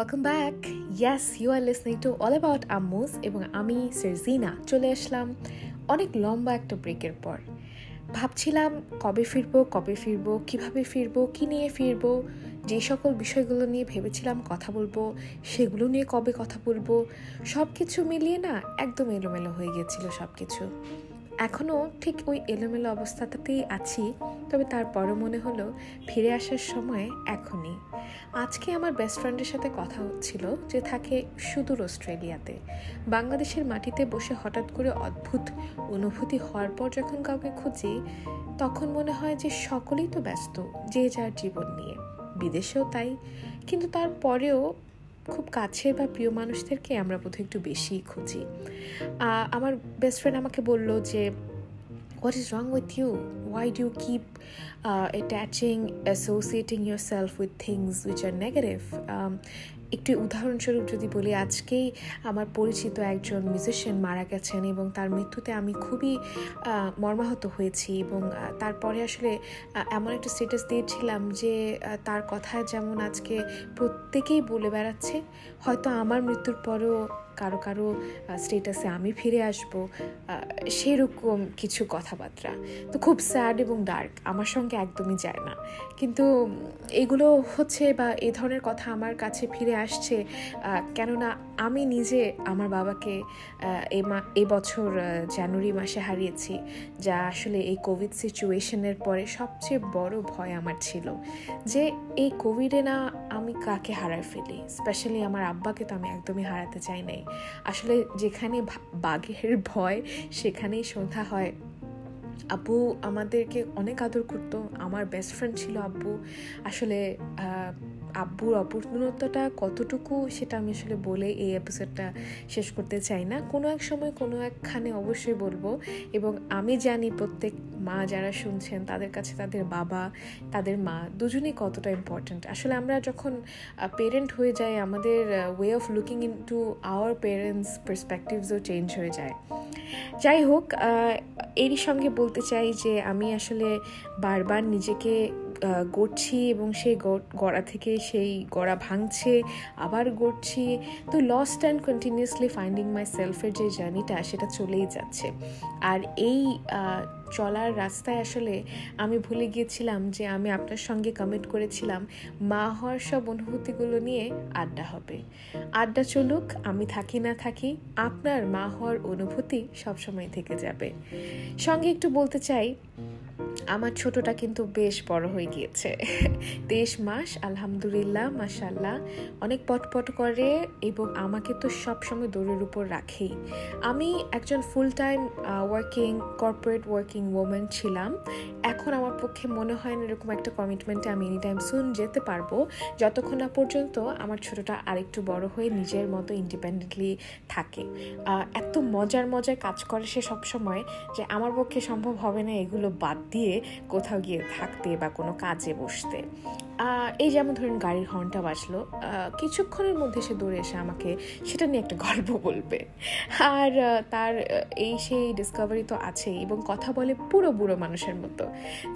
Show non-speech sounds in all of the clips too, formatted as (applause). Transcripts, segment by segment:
Welcome back yes you are listening to all about Ammus এবং আমি সেরজিনা চলে আসলাম অনেক লম্বা একটা ব্রেকের পর। ভাবছিলাম কবে ফিরবো কবে ফিরবো, কীভাবে ফিরবো, কী নিয়ে ফিরবো, যে সকল বিষয়গুলো নিয়ে ভেবেছিলাম কথা বলব, সেগুলো নিয়ে কবে কথা বলব সব কিছু মিলিয়ে না একদম এলোমেলো হয়ে গিয়েছিল সব কিছু এখনও ঠিক ওই এলোমেলো অবস্থাটাতেই আছি, তবে তারপরও মনে হলো ফিরে আসার সময় এখনই। আজকে আমার বেস্ট ফ্রেন্ডের সাথে কথা হচ্ছিল, যে থাকে সুদূর অস্ট্রেলিয়াতে। বাংলাদেশের মাটিতে বসে হঠাৎ করে অদ্ভুত অনুভূতি হওয়ার পর যখন কাউকে খুঁজি, তখন মনে হয় যে সকলেই তো ব্যস্ত, যে যার জীবন নিয়ে। বিদেশেও তাই, কিন্তু তারপরেও খুব কাছের বা প্রিয় মানুষদেরকে আমরা বোধহয় একটু বেশি খুঁজি। আমার বেস্ট ফ্রেন্ড আমাকে বলল যে what is wrong with you why do you keep attaching associating yourself with things which are negative একটি উদাহরণস্বরূপ যদি বলি, আজকেই আমার পরিচিত একজন মিউজিশিয়ান মারা গেছেন এবং তার মৃত্যুতে আমি খুবই মর্মাহত হয়েছি এবং তারপরে আসলে এমন একটা স্টেটাস দিয়েছিলাম যে তার কথা যেমন আজকে প্রত্যেকেই বলে বেড়াচ্ছে, হয়তো আমার মৃত্যুর পরেও কারও কারও স্টেটাসে আমি ফিরে আসব সেরকম কিছু কথাবার্তা। তো খুব স্যাড এবং ডার্ক আমার সঙ্গে একদমই যায় না। কিন্তু এগুলো হচ্ছে বা এই ধরনের কথা আমার কাছে ফিরে আসছে কেননা আমি নিজে আমার বাবাকে এ মা জানুয়ারি মাসে হারিয়েছি, যা আসলে এই কোভিড সিচুয়েশনের পরে সবচেয়ে বড় ভয় আমার ছিল। যে এই কোভিডে না আমি কাকে হারায় ফেলি? স্পেশালি আমার আব্বাকে তো আমি একদমই হারাতে চাই নাই। আসলে যেখানে বাঘের ভয়, সেখানেই সন্ধ্যা হয়। আব্বু আমাদেরকে অনেক আদর করতো। আমার বেস্ট ফ্রেন্ড ছিল আব্বু। আসলে আব্বুর অপূর্ণতাটা কতটুকু সেটা আমি আসলে বলে এই এপিসোডটা শেষ করতে চাই না। কোনো এক সময় কোনো একখানে অবশ্যই বলব এবং আমি জানি প্রত্যেক মা যারা শুনছেন, তাদের কাছে তাদের বাবা, তাদের মা দুজনেই কতটা ইম্পর্ট্যান্ট আসলে আমরা যখন পেরেন্ট হয়ে যাই, আমাদের way of looking into our parents পার্সপেক্টিভসও change হয়ে যায়। যাই হোক এরই সঙ্গে বলতে চাই যে আমি আসলে বারবার নিজেকে গড়ছি এবং সেই গড়া থেকে সেই গড়া ভাঙছে, আবার গড়ছি। তো lost and continuously finding my সেলফের যে জার্নিটা সেটা চলেই যাচ্ছে। আর এই চলার রাস্তায় আসলে আমি ভুলে গিয়েছিলাম যে আমি আপনার সঙ্গে কমেন্ট করেছিলাম, মা হওয়ার সব অনুভূতিগুলো নিয়ে আড্ডা হবে। আড্ডা চলুক, আমি থাকি না থাকি, আপনার মা হওয়ার অনুভূতি সবসময় থেকে যাবে। সঙ্গে একটু বলতে চাই আমার ছোটটা কিন্তু বেশ বড় হয়ে গিয়েছে। তেইশ মাস, আলহামদুলিল্লাহ মাসাল্লাহ অনেক পটপট করে এবং আমাকে তো সবসময় দৌড়ের উপর রাখেই। আমি একজন full time working corporate working women ছিলাম। এখন আমার পক্ষে মনে হয় না এরকম একটা কমিটমেন্টে আমি এনি টাইম সুন যেতে পারব। যতক্ষণ না পর্যন্ত আমার ছোটটা আরেকটু বড় হয়ে নিজের মতো ইন্ডিপেন্ডেন্টলি থাকে। এত মজার মজার কাজ করে সে সবসময় যে আমার পক্ষে সম্ভব হবে না এগুলো বাদ দিয়ে কোথাও গিয়ে থাকতে বা কোনো কাজে বসতে। এই যেমন ধরুন গাড়ির হর্নটা বাজলো কিছুক্ষণের মধ্যে সে দৌড়ে এসে আমাকে সেটা নিয়ে একটা গল্প বলবে। আর তার এই সেই ডিসকভারি তো আছেই এবং কথা বলে পুরো বুড়ো মানুষের মতো।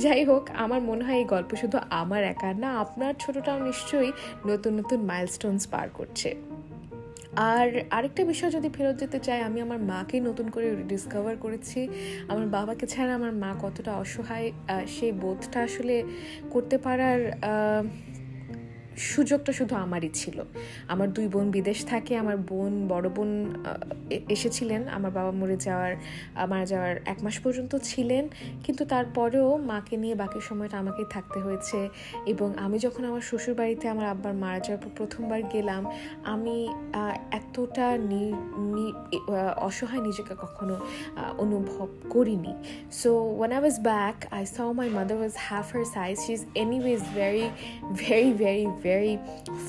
যাই হোক, আমার মনে হয় এই গল্প শুধু আমার একার না, আপনার ছোটটাও নিশ্চয়ই নতুন নতুন মাইলস্টোনস পার করছে। আর আরেকটা বিষয় যদি ফেরত যেতে চাই, আমি আমার মাকে নতুন করে ডিসকভার করেছি। আমার বাবাকে ছাড়া আমার মা কতটা অসহায় সেই বোধটা আসলে করতে পারার সুযোগটা শুধু আমারই ছিল। আমার দুই বোন বিদেশ থাকে, আমার বোন, বড় বোন এসেছিলেন, আমার বাবা মরে যাওয়ার মারা যাওয়ার এক মাস পর্যন্ত ছিলেন। কিন্তু তারপরেও মাকে নিয়ে বাকি সময়টা আমাকেই থাকতে হয়েছে এবং আমি যখন আমার শ্বশুর বাড়িতে আমার আব্বার মারা যাওয়ার পর প্রথমবার গেলাম, আমি এতটা অসহায় নিজেকে কখনো অনুভব করিনি। So when I was back I saw my mother was half her size she is anyways very very very very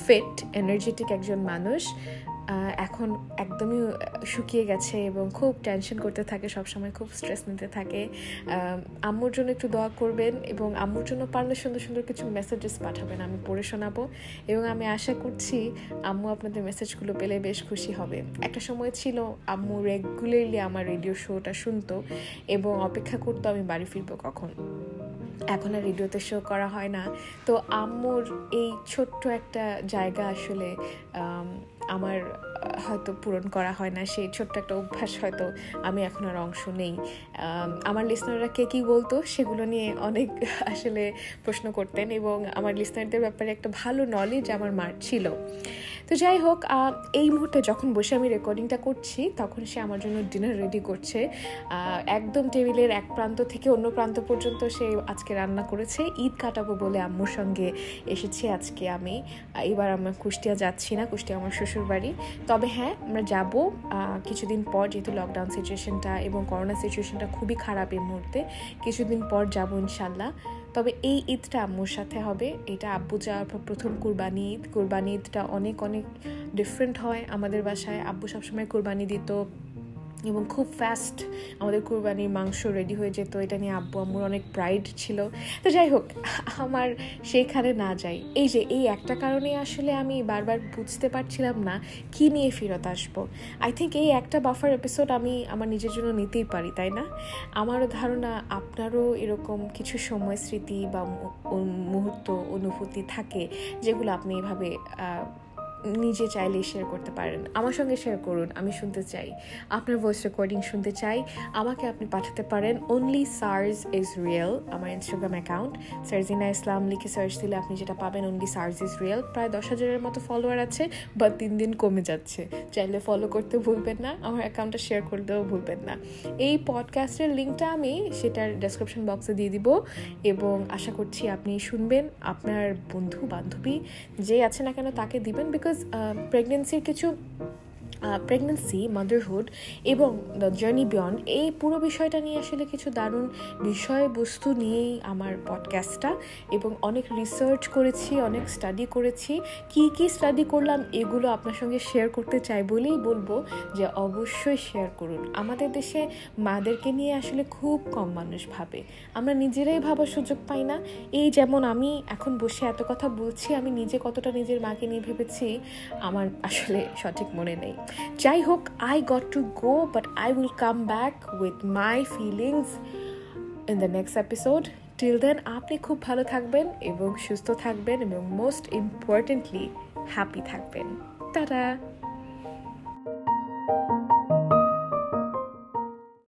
fit energetic একজন মানুষ এখন একদমই শুকিয়ে গেছে এবং খুব টেনশন করতে থাকে, সবসময় খুব স্ট্রেস নিতে থাকে। আম্মুর জন্য একটু দোয়া করবেন এবং আম্মুর জন্য পারলে সুন্দর সুন্দর কিছু মেসেজেস পাঠাবেন। আমি পড়ে শোনাবো এবং আমি আশা করছি আম্মু আপনাদের মেসেজগুলো পেলে বেশ খুশি হবে। একটা সময় ছিল আম্মু রেগুলারলি আমার রেডিও শোটা শুনতো এবং অপেক্ষা করতো আমি বাড়ি ফিরবো কখন। এখন আর রেডিওতে শো করা হয় না। তো আম্মুর এই ছোট্ট একটা জায়গা আসলে আমার হয়তো পূরণ করা হয় না, সেই ছোট্ট একটা অভ্যাস হয়তো আমি এখন আর অংশ নেই। আমার লিসনাররা কে কী বলতো, সেগুলো নিয়ে অনেক (laughs) আসলে প্রশ্ন করতেন এবং আমার লিসনারদের ব্যাপারে একটা ভালো নলেজ আমার মার ছিল। তো যাই হোক এই মুহূর্তে যখন বসে আমি রেকর্ডিংটা করছি, তখন সে আমার জন্য ডিনার রেডি করছে। একদম টেবিলের এক প্রান্ত থেকে অন্য প্রান্ত পর্যন্ত সে আজকে রান্না করেছে। ঈদ কাটাবো বলে আম্মুর সঙ্গে এসেছি আজকে আমি। এবার আমার কুষ্টিয়া যাচ্ছি না, কুষ্টিয়া আমার শ্বশুর বাড়ি তবে হ্যাঁ আমরা যাব কিছুদিন পর যেহেতু লকডাউন সিচুয়েশনটা এবং করোনা সিচুয়েশনটা খুবই খারাপ এই মুহূর্তে, কিছুদিন পর যাব ইনশাল্লাহ তবে এই ঈদটা আম্মুর সাথে হবে, এটা আব্বু যাওয়ার পর প্রথম কুরবানি ঈদ। কুরবানি ঈদটা অনেক অনেক ডিফারেন্ট হয় আমাদের বাসায়। আব্বু সবসময় কুরবানি দিত এবং খুব ফাস্ট আমাদের কুরবানির মাংস রেডি হয়ে যেত। এটা নিয়ে আব্বু আম্মুর অনেক প্রাইড ছিল। তো যাই হোক, আমার সেইখানে না যাই। এই যে, এই একটা কারণে আসলে আমি বারবার বুঝতে পারছিলাম না কি নিয়ে ফেরত আসব। আই থিঙ্ক এই একটা বাফার এপিসোড আমি আমার নিজের জন্য নিতেই পারি, তাই না? আমারও ধারণা, আপনারও এরকম কিছু সময় স্মৃতি বা মুহূর্ত, অনুভূতি থাকে যেগুলো আপনি এভাবে নিজে চাইলে শেয়ার করতে পারেন। আমার সঙ্গে শেয়ার করুন, আমি শুনতে চাই। আপনার ভয়েস রেকর্ডিং শুনতে চাই। আমাকে আপনি পাঠাতে পারেন। অনলি সার্জ ইজ রিয়েল আমার ইনস্টাগ্রাম অ্যাকাউন্ট সার্জিনা ইসলাম লিখে সার্চ দিলে আপনি যেটা পাবেন অনলি সার্জ ইজ রিয়েল প্রায় দশ হাজারের মতো ফলোয়ার আছে বা তিন দিন কমে যাচ্ছে। চাইলে ফলো করতে ভুলবেন না, আমার অ্যাকাউন্টটা শেয়ার করতেও ভুলবেন না। এই পডকাস্টের লিঙ্কটা আমি সেটার ডেসক্রিপশন বক্সে দিয়ে দিব এবং আশা করছি আপনি শুনবেন। আপনার বন্ধু বান্ধবী যে আছে না কেন তাকে দিবেন বিকজ বিকজ প্রেগনেন্সির uh, কিছু প্রেগনেন্সি মাদারহুড এবং দ্য জার্নি বিয়ন্ড এই পুরো বিষয়টা নিয়ে আসলে কিছু দারুণ বিষয়বস্তু নিয়েই আমার পডকাস্টটা এবং অনেক রিসার্চ করেছি, অনেক স্টাডি করেছি। কি কি স্টাডি করলাম এগুলো আপনার সঙ্গে শেয়ার করতে চাই বলেই বলব যে অবশ্যই শেয়ার করুন। আমাদের দেশে মাদেরকে নিয়ে আসলে খুব কম মানুষ ভাবে। আমরা নিজেরাই ভাবার সুযোগ পাই না। এই যেমন আমি এখন বসে এত কথা বলছি, আমি নিজে কতটা নিজের মাকে নিয়ে ভেবেছি, আমার আসলে সঠিক মনে নেই। যাই হোক I got to go but I will come back with my feelings in the next episode till then আপনি খুব ভালো থাকবেন এবং সুস্থ থাকবেন এবং মোস্ট ইম্পর্টেন্টলি হ্যাপি থাকবেন। তারা